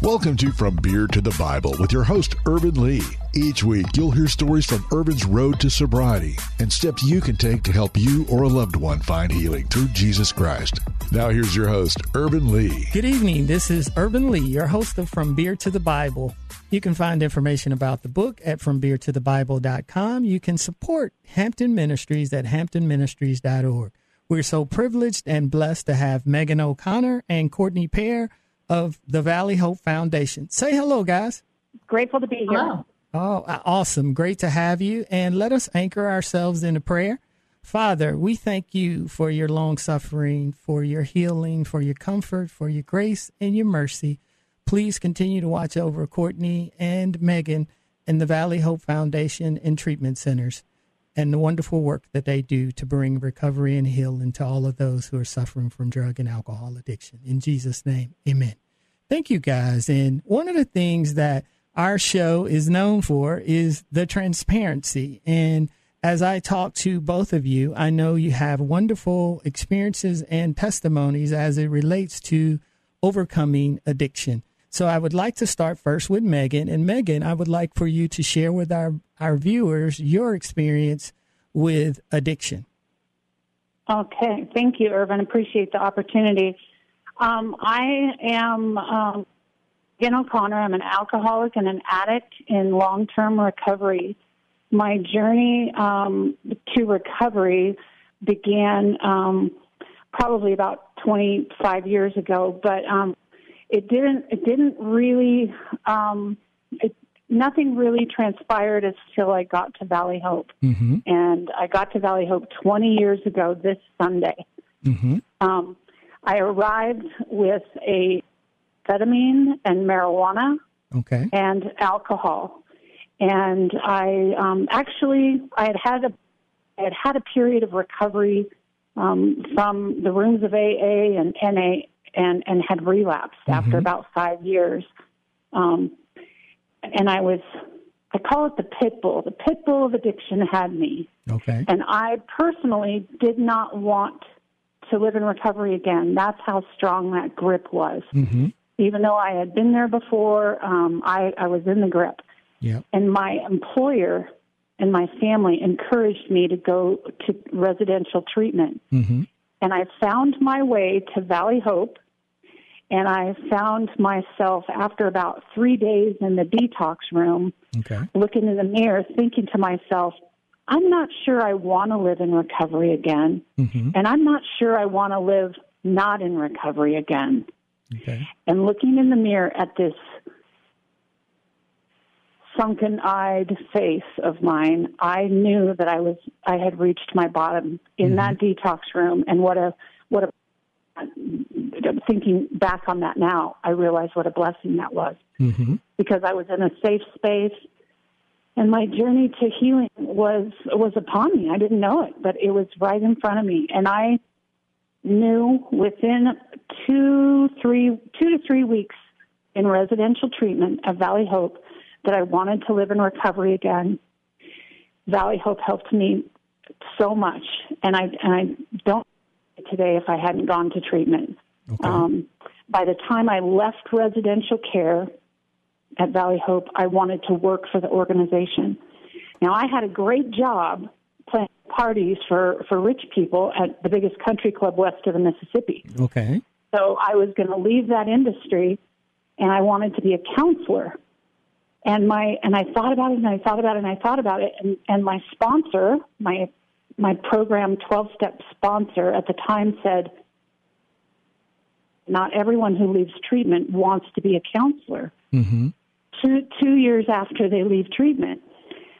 Welcome to From Beer to the Bible with your host, Ervin Lee. Each week, you'll hear stories from Ervin's road to sobriety and steps you can take to help you or a loved one find healing through Jesus Christ. Now, here's your host, Ervin Lee. Good evening. This is Ervin Lee, your host of From Beer to the Bible. You can find information about the book at FromBeerToTheBible.com. You can support Hampton Ministries at HamptonMinistries.org. We're so privileged and blessed to have Megan O'Conner and Kortney Poire of the Valley Hope Foundation. Say hello, guys. Grateful to be here. Hello. Oh, uh, awesome. Great to have you. And let us anchor ourselves in a prayer. Father, we thank you for your long suffering, for your healing, for your comfort, for your grace and your mercy. Please continue to watch over Kortney and Megan and the Valley Hope Foundation and treatment centers and the wonderful work that they do to bring recovery and healing to all of those who are suffering from drug and alcohol addiction. In Jesus' name, amen. Thank you guys. And one of the things that our show is known for is the transparency. And as I talk to both of you, I know you have wonderful experiences and testimonies as it relates to overcoming addiction. So I would like to start first with Megan. And Megan, I would like for you to share with our, our viewers your experience with addiction. Okay. Thank you, Ervin. Appreciate the opportunity. Um, I am um, Jen O'Conner. I'm an alcoholic and an addict in long term recovery. My journey um, to recovery began um, probably about 25 years ago, but um, it didn't it didn't really um, it, nothing really transpired until I got to Valley Hope, mm-hmm. and I got to Valley Hope 20 years ago this Sunday. Mm-hmm. Um, I arrived with a amphetamine and marijuana, okay, and alcohol, and I um, actually I had had a I had had a period of recovery um, from the rooms of AA and NA and and had relapsed mm-hmm. after about five years. Um, and I was, I call it the pit bull. The pit bull of addiction had me. Okay. And I personally did not want to live in recovery again. That's how strong that grip was. Mm-hmm. Even though I had been there before, um, I, I was in the grip. Yep. And my employer and my family encouraged me to go to residential treatment. Mm-hmm. And I found my way to Valley Hope and I found myself after about three days in the detox room, okay. looking in the mirror, thinking to myself, I'm not sure I want to live in recovery again. Mm-hmm. And I'm not sure I want to live not in recovery again. Okay. And looking in the mirror at this sunken eyed face of mine, I knew that I was I had reached my bottom in mm-hmm. that detox room and what a what a thinking back on that now, I realize what a blessing that was mm-hmm. because I was in a safe space, and my journey to healing was was upon me. I didn't know it, but it was right in front of me, and I knew within two, three, two to three weeks in residential treatment at Valley Hope that I wanted to live in recovery again. Valley Hope helped me so much, and I and I don't today if I hadn't gone to treatment. Okay. Um, by the time I left residential care at Valley Hope, I wanted to work for the organization. Now, I had a great job playing parties for, for rich people at the biggest country club west of the Mississippi. Okay. So I was going to leave that industry and I wanted to be a counselor. And my and I thought about it and I thought about it and I thought about it and, and my sponsor, my my program 12 step sponsor at the time said, not everyone who leaves treatment wants to be a counselor. Mm-hmm. Two, two years after they leave treatment,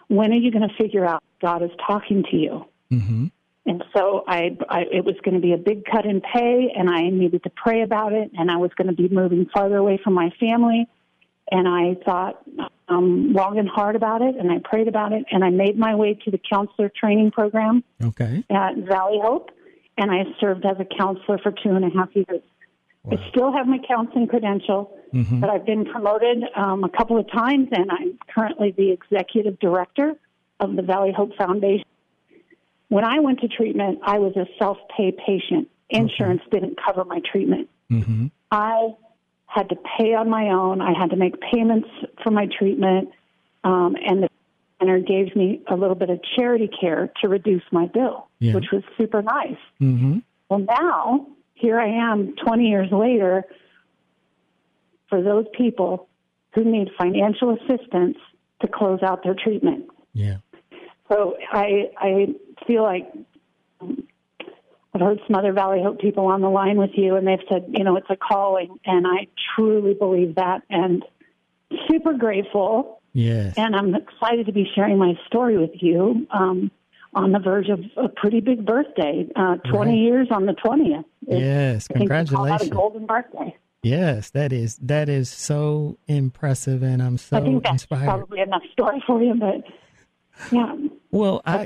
when are you going to figure out God is talking to you? Mm-hmm. And so I, I, it was going to be a big cut in pay, and I needed to pray about it, and I was going to be moving farther away from my family. And I thought um, long and hard about it, and I prayed about it, and I made my way to the counselor training program okay. at Valley Hope, and I served as a counselor for two and a half years. Wow. I still have my counseling credential, mm-hmm. but I've been promoted um, a couple of times, and I'm currently the executive director of the Valley Hope Foundation. When I went to treatment, I was a self pay patient. Insurance okay. didn't cover my treatment. Mm-hmm. I had to pay on my own. I had to make payments for my treatment, um, and the center gave me a little bit of charity care to reduce my bill, Yeah. which was super nice. Mm-hmm. Well, now here I am, 20 years later, for those people who need financial assistance to close out their treatment. Yeah. So I I feel like I've heard some other Valley Hope people on the line with you, and they've said, you know, it's a calling, and I truly believe that, and super grateful, Yes. and I'm excited to be sharing my story with you. Um, on the verge of a pretty big birthday, uh, 20 Right. years on the 20th. It's- Yes. I call that Congratulations. a golden birthday. Yes, that is that is so impressive, and I'm so I think that's inspired. probably enough story for you, but yeah, well, I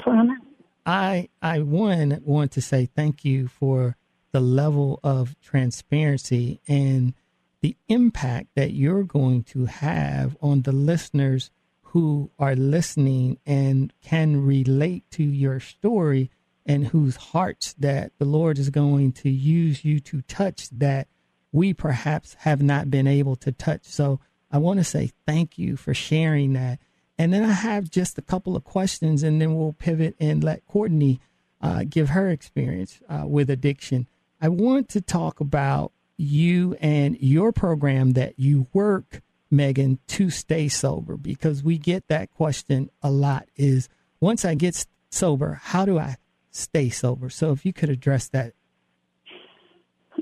I I one want to say thank you for the level of transparency and the impact that you're going to have on the listeners who are listening and can relate to your story and whose hearts that the Lord is going to use you to touch that we perhaps have not been able to touch. So I want to say thank you for sharing that. And then I have just a couple of questions, and then we'll pivot and let Kortney uh, give her experience uh, with addiction. I want to talk about you and your program that you work, Megan, to stay sober because we get that question a lot. Is once I get sober, how do I stay sober? So if you could address that.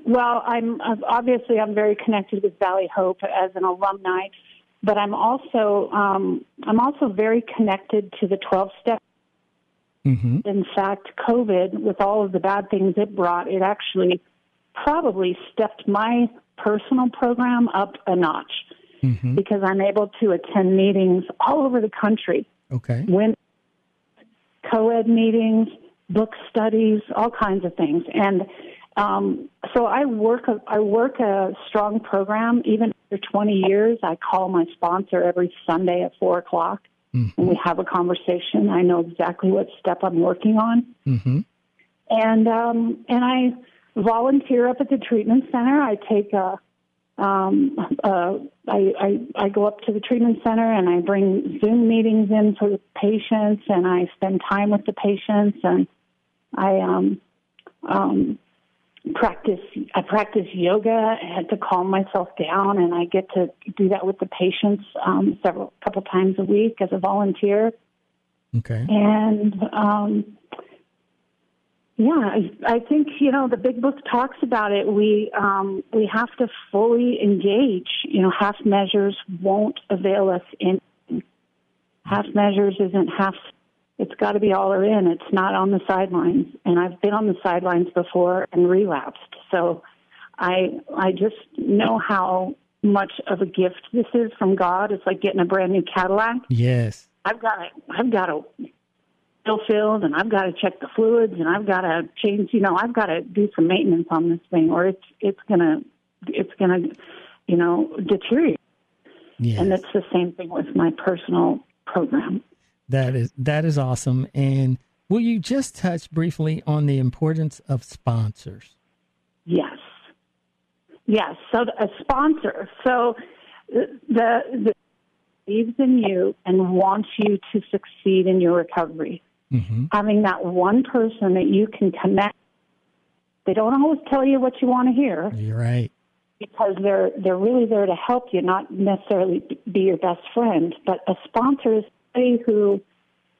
Well, I'm obviously I'm very connected with Valley Hope as an alumni, but I'm also um, I'm also very connected to the 12 step. Mm-hmm. In fact, COVID, with all of the bad things it brought, it actually probably stepped my personal program up a notch Mm-hmm. because I'm able to attend meetings all over the country Okay. when co-ed meetings, book studies, all kinds of things. And um, so I work a, I work a strong program. Even after 20 years, I call my sponsor every Sunday at four o'clock, Mhm. and we have a conversation. I know exactly what step I'm working on, Mm-hmm. and um, and I volunteer up at the treatment center. I take a um, uh, I, I, I go up to the treatment center and I bring Zoom meetings in for the patients and I spend time with the patients and I um, um, practice I practice yoga had to calm myself down and I get to do that with the patients um, several couple times a week as a volunteer Okay. and um, yeah, I, I think you know the big book talks about it. We um, we have to fully engage. You know, half measures won't avail us in. Half measures isn't half. It's got to be all or in. It's not on the sidelines. And I've been on the sidelines before and relapsed. So I I just know how much of a gift this is from God. It's like getting a brand new Cadillac. Yes. I've got to, I've got to fill filled, and I've got to check the fluids, and I've got to change. You know, I've got to do some maintenance on this thing, or it's it's gonna it's gonna you know deteriorate. Yes. And it's the same thing with my personal program. That is that is awesome. And will you just touch briefly on the importance of sponsors? Yes, yes. So a sponsor. So the the believes in you and wants you to succeed in your recovery. Mm-hmm. having that one person that you can connect. They don't always tell you what you want to hear You're right. because they're they're really there to help you, not necessarily be your best friend. But a sponsor is somebody who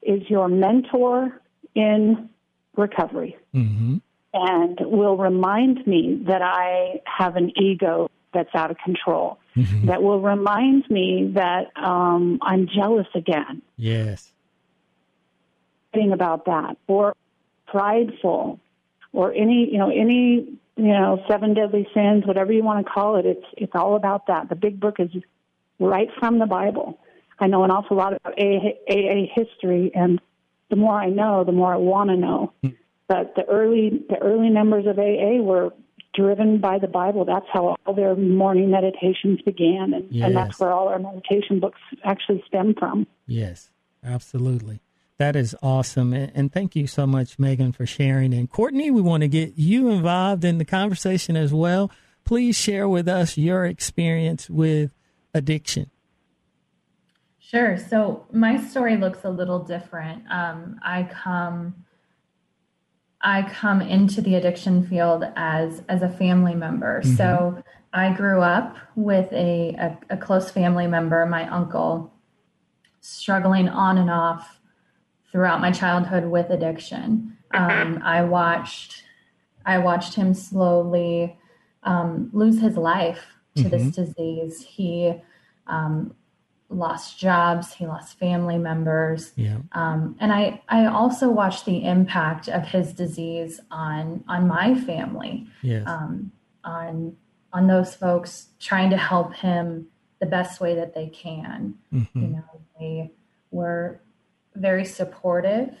is your mentor in recovery Mm-hmm. and will remind me that I have an ego that's out of control. Mhm. That will remind me that um, I'm jealous again. Yes. thing about that or prideful or any you know any you know seven deadly sins whatever you want to call it it's it's all about that the big book is right from the bible i know an awful lot about aa, AA history and the more i know the more i want to know hmm. but the early the early members of aa were driven by the bible that's how all their morning meditations began and, and that's where all our meditation books actually stem from Yes. Absolutely. That is awesome. And thank you so much, Megan, for sharing. And Kortney, we want to get you involved in the conversation as well. please share with us your experience with addiction. Sure. So my story looks a little different. Um, I come I come into the addiction field as as a family member. Mm-hmm. So I grew up with a, a, a close family member, my uncle, struggling on and off throughout my childhood with addiction. Um, I watched I watched him slowly um, lose his life to mm-hmm. this disease. He um, lost jobs, he lost family members. Yeah. Um, and I, I also watched the impact of his disease on on my family. Yes. Um, on on those folks trying to help him the best way that they can. Mm-hmm. You know, they were very supportive.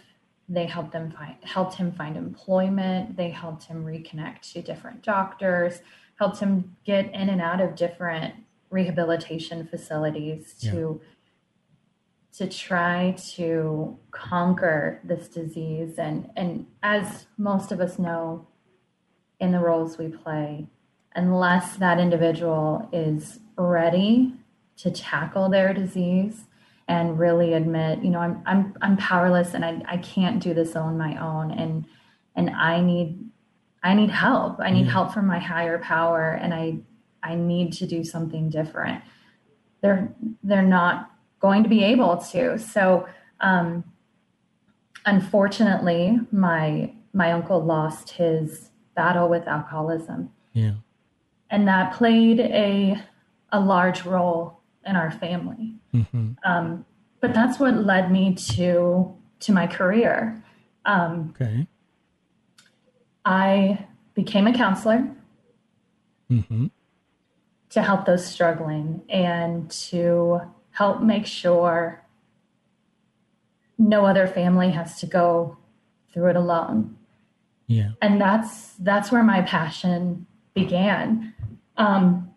They helped them find helped him find employment. They helped him reconnect to different doctors, helped him get in and out of different rehabilitation facilities to yeah. to try to conquer this disease and and as most of us know in the roles we play unless that individual is ready to tackle their disease and really admit you know i'm i'm i'm powerless and i i can't do this on my own and and i need i need help i need yeah. help from my higher power and i I need to do something different. They're they're not going to be able to. So um, unfortunately, my my uncle lost his battle with alcoholism. Yeah. And that played a a large role in our family. Mm-hmm. Um, but that's what led me to to my career. Um, okay. I became a counselor. Mm-hmm to help those struggling and to help make sure no other family has to go through it alone. Yeah. And that's that's where my passion began. Um,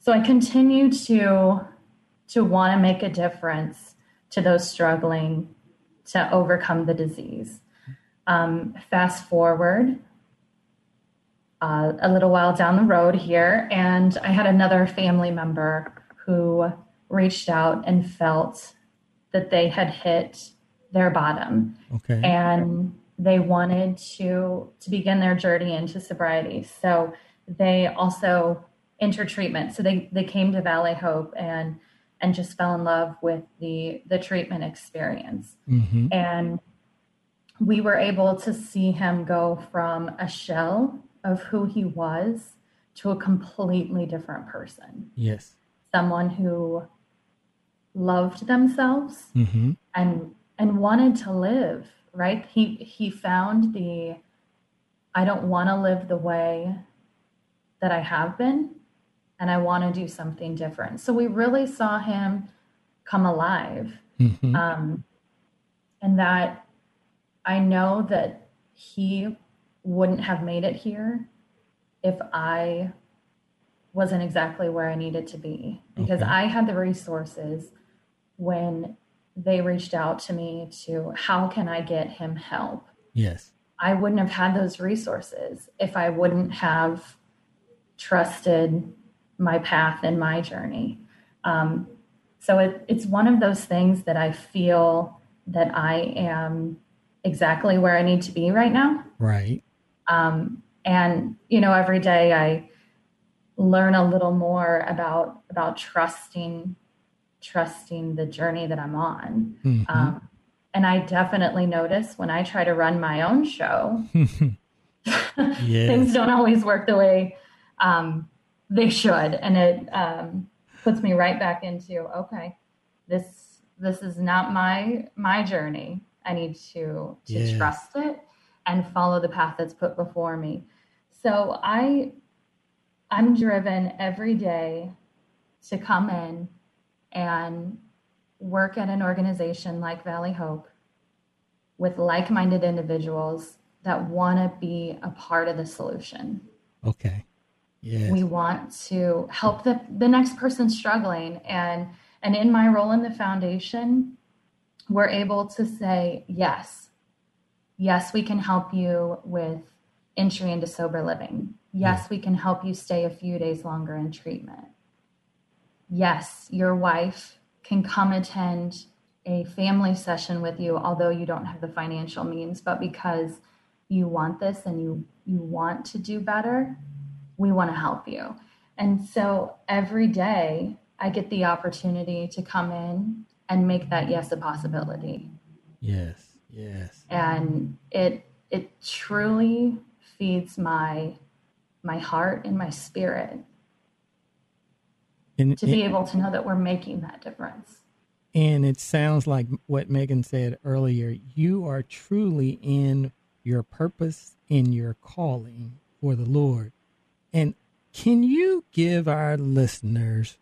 so I continue to to want to make a difference to those struggling to overcome the disease. Um, fast forward, uh, a little while down the road here, and I had another family member who reached out and felt that they had hit their bottom. Okay. And they wanted to to begin their journey into sobriety. So they also entered treatment. So they they came to Valley Hope and and just fell in love with the the treatment experience. Mm-hmm. And we were able to see him go from a shell of who he was to a completely different person. Yes. Someone who loved themselves mm-hmm. and and wanted to live, right? He he found the I don't want to live the way that I have been and I want to do something different. So we really saw him come alive. Mm-hmm. Um, and that I know that he wouldn't have made it here if I wasn't exactly where I needed to be because okay. I had the resources when they reached out to me to how can I get him help? Yes. I wouldn't have had those resources if I wouldn't have trusted my path and my journey. Um, so it, it's one of those things that I feel that I am exactly where I need to be right now. Right. Um, and you know, every day I learn a little more about about trusting trusting the journey that I'm on. Mm-hmm. Um, and I definitely notice when I try to run my own show, things don't always work the way um, they should, and it um, puts me right back into okay, this this is not my my journey. I need to to yes. trust it and follow the path that's put before me. So I I'm driven every day to come in and work at an organization like Valley Hope with like-minded individuals that want to be a part of the solution. Okay. Yes. We want to help the, the next person struggling and and in my role in the foundation, we're able to say, yes, yes, we can help you with entry into sober living. Yes, we can help you stay a few days longer in treatment. Yes, your wife can come attend a family session with you, although you don't have the financial means, but because you want this and you, you want to do better, we want to help you. And so every day I get the opportunity to come in and make that yes a possibility. Yes, yes. And it it truly feeds my my heart and my spirit and, to be able to know that we're making that difference. And it sounds like what Megan said earlier. You are truly in your purpose, in your calling for the Lord. And can you give our listeners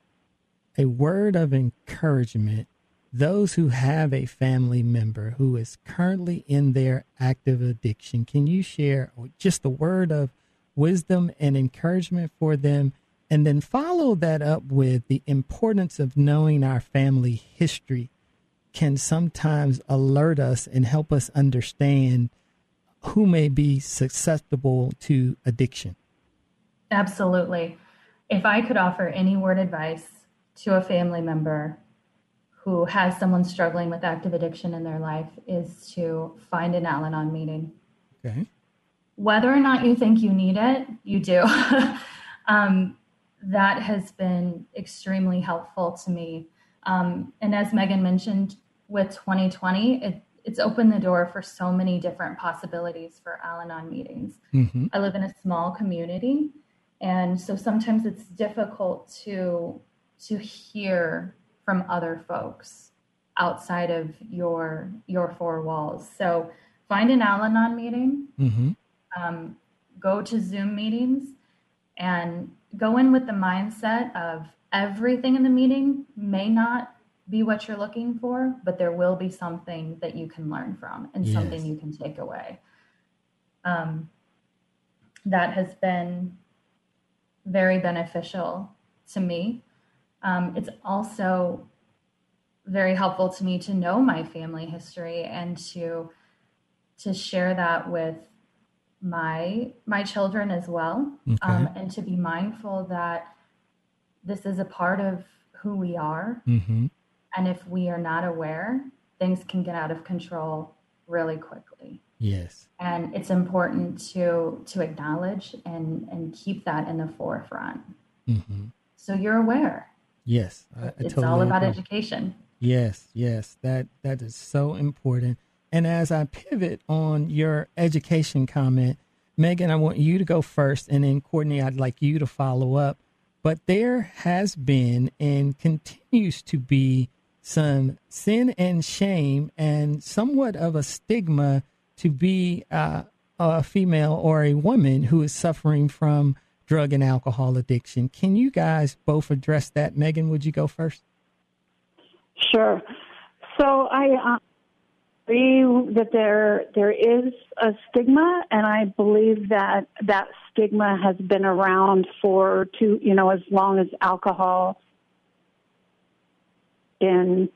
a word of encouragement? Those who have a family member who is currently in their active addiction, can you share just a word of wisdom and encouragement for them? And then follow that up with the importance of knowing our family history can sometimes alert us and help us understand who may be susceptible to addiction. Absolutely. If I could offer any word advice to a family member who has someone struggling with active addiction in their life is to find an Al Anon meeting. Okay. Whether or not you think you need it, you do. um, that has been extremely helpful to me. Um, and as Megan mentioned, with 2020, it, it's opened the door for so many different possibilities for Al Anon meetings. Mm-hmm. I live in a small community, and so sometimes it's difficult to to hear from other folks outside of your your four walls. So find an Al Anon meeting, mm-hmm. um, go to Zoom meetings, and go in with the mindset of everything in the meeting may not be what you're looking for, but there will be something that you can learn from and yes. something you can take away. Um, that has been very beneficial to me. Um, it's also very helpful to me to know my family history and to to share that with my my children as well okay. um, and to be mindful that this is a part of who we are mm-hmm. and if we are not aware things can get out of control really quickly yes and it's important to to acknowledge and and keep that in the forefront mm-hmm. so you're aware yes I, I it's totally all about agree. education yes yes that that is so important and as I pivot on your education comment, Megan, I want you to go first, and then Kortney, I'd like you to follow up. But there has been and continues to be some sin and shame and somewhat of a stigma to be uh, a female or a woman who is suffering from drug and alcohol addiction. Can you guys both address that? Megan, would you go first? Sure. So I uh, agree that there there is a stigma, and I believe that that stigma has been around for two, you know, as long as alcohol been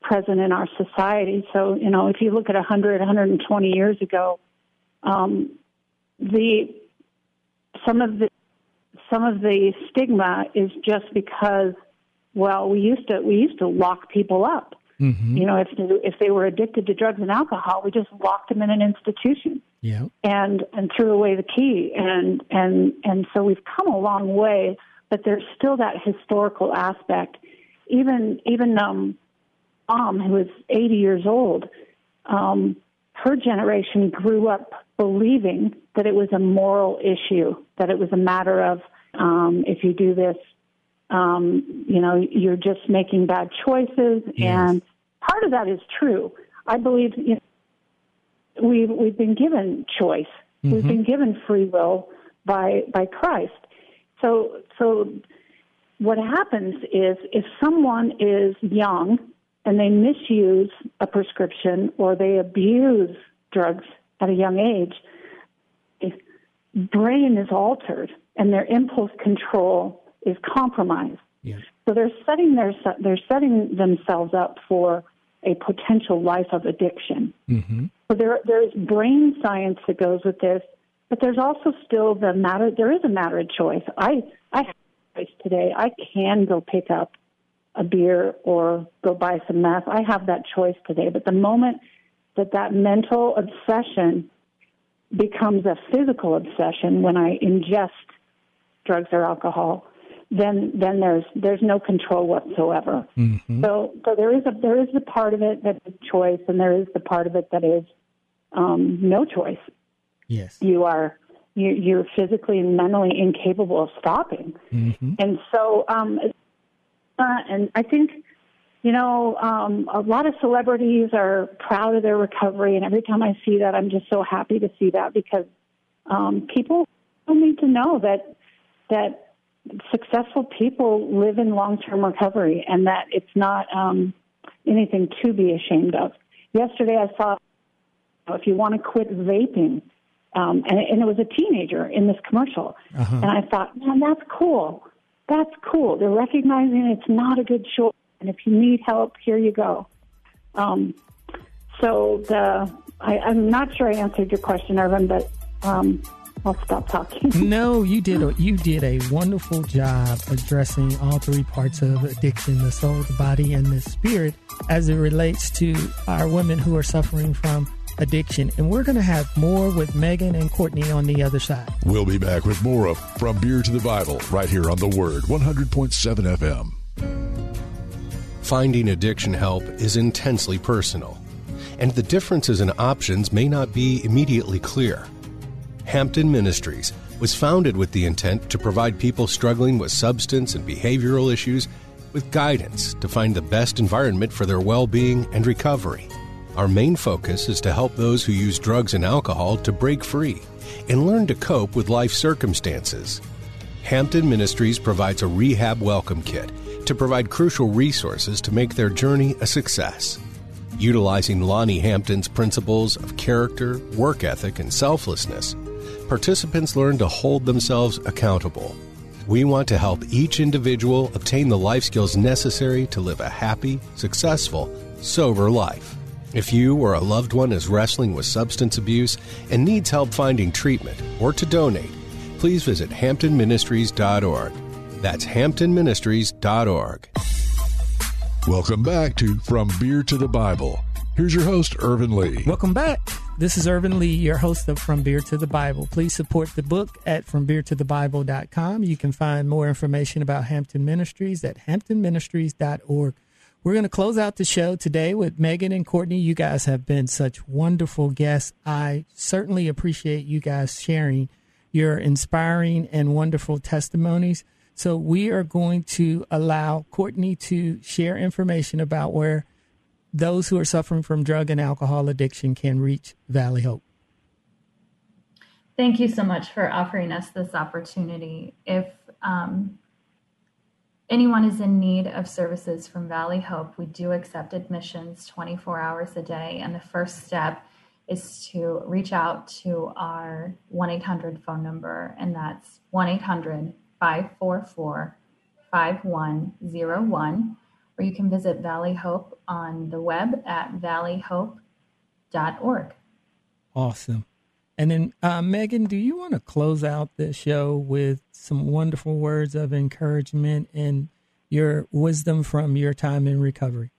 present in our society. So, you know, if you look at 100, 120 years ago, um, the some of the some of the stigma is just because, well, we used to we used to lock people up Mm-hmm. You know, if they, if they were addicted to drugs and alcohol, we just locked them in an institution. Yeah. And and threw away the key. And and and so we've come a long way, but there's still that historical aspect. Even even um, mom, who is 80 years old, um, her generation grew up believing that it was a moral issue, that it was a matter of um, if you do this, um, you know, you're just making bad choices. Yes. And part of that is true. I believe you know, we've, we've been given choice. Mm-hmm. We've been given free will by, by Christ. So, so what happens is if someone is young and they misuse a prescription or they abuse drugs at a young age, brain is altered and their impulse control is compromised. Yes. So they're setting their they're setting themselves up for a potential life of addiction. Mm-hmm. So there there's brain science that goes with this, but there's also still the matter. There is a matter of choice. I I have a choice today. I can go pick up a beer or go buy some meth. I have that choice today. But the moment that that mental obsession becomes a physical obsession when I ingest drugs or alcohol, then then there's there's no control whatsoever. Mm-hmm. So so there is a there is the part of it that is choice, and there is the part of it that is um, no choice. Yes, you are you, you're physically and mentally incapable of stopping, mm-hmm. and so um, uh, and I think you know um, a lot of celebrities are proud of their recovery, and every time I see that, I'm just so happy to see that because um, people need to know that that successful people live in long term recovery and that it's not um, anything to be ashamed of. Yesterday I saw if you want to quit vaping, um, and, and, it was a teenager in this commercial. Uh-huh. And I thought, man, that's cool. That's cool. They're recognizing it's not a good choice. And if you need help, here you go. Um, so the, I, am not sure I answered your question, Ervin, but um, I'll stop talking. no, you did a you did a wonderful job addressing all three parts of addiction: the soul, the body, and the spirit, as it relates to our women who are suffering from addiction. And we're going to have more with Megan and Kortney on the other side. We'll be back with more of From Beer to the Bible right here on the Word 100.7 FM. Finding addiction help is intensely personal, and the differences in options may not be immediately clear. Hampton Ministries was founded with the intent to provide people struggling with substance and behavioral issues with guidance to find the best environment for their well being and recovery. Our main focus is to help those who use drugs and alcohol to break free and learn to cope with life circumstances. Hampton Ministries provides a rehab welcome kit to provide crucial resources to make their journey a success. Utilizing Lonnie Hampton's principles of character, work ethic, and selflessness, participants learn to hold themselves accountable. We want to help each individual obtain the life skills necessary to live a happy, successful, sober life. If you or a loved one is wrestling with substance abuse and needs help finding treatment or to donate, please visit hamptonministries.org. That's hamptonministries.org. Welcome back to From Beer to the Bible. Here's your host, Ervin Lee. Welcome back. This is Ervin Lee, your host of From Beer to the Bible. Please support the book at FromBeerToTheBible.com. You can find more information about Hampton Ministries at HamptonMinistries.org. We're going to close out the show today with Megan and Kortney. You guys have been such wonderful guests. I certainly appreciate you guys sharing your inspiring and wonderful testimonies. So we are going to allow Kortney to share information about where those who are suffering from drug and alcohol addiction can reach Valley Hope? Thank you so much for offering us this opportunity. If um, anyone is in need of services from Valley Hope, we do accept admissions 24 hours a day. And the first step is to reach out to our 1 800 phone number, and that's 1 800 544 5101 or you can visit Valley Hope on the web at valleyhope.org. Awesome. And then, uh, Megan, do you want to close out the show with some wonderful words of encouragement and your wisdom from your time in recovery?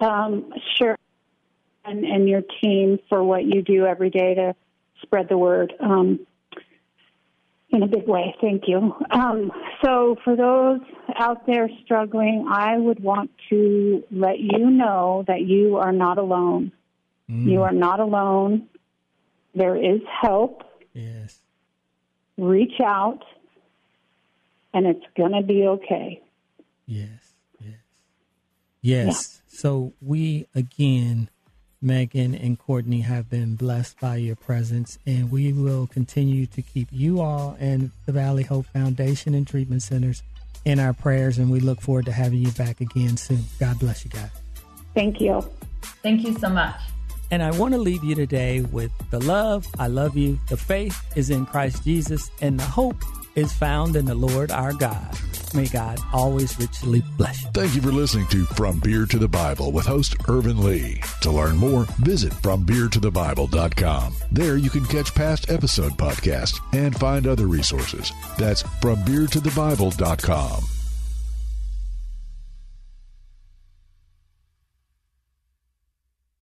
Um, sure. And, and your team for what you do every day to spread the word. Um, in a big way. Thank you. Um, so, for those out there struggling, I would want to let you know that you are not alone. Mm. You are not alone. There is help. Yes. Reach out, and it's going to be okay. Yes. Yes. Yes. Yeah. So, we again Megan and Kortney have been blessed by your presence, and we will continue to keep you all and the Valley Hope Foundation and Treatment Centers in our prayers, and we look forward to having you back again soon. God bless you guys. Thank you. Thank you so much. And I want to leave you today with the love, I love you, the faith is in Christ Jesus, and the hope is found in the Lord our God. May God always richly bless you. Thank you for listening to From Beer to the Bible with host Ervin Lee. To learn more, visit FromBeerToTheBible.com. There you can catch past episode podcasts and find other resources. That's FromBeerToTheBible.com.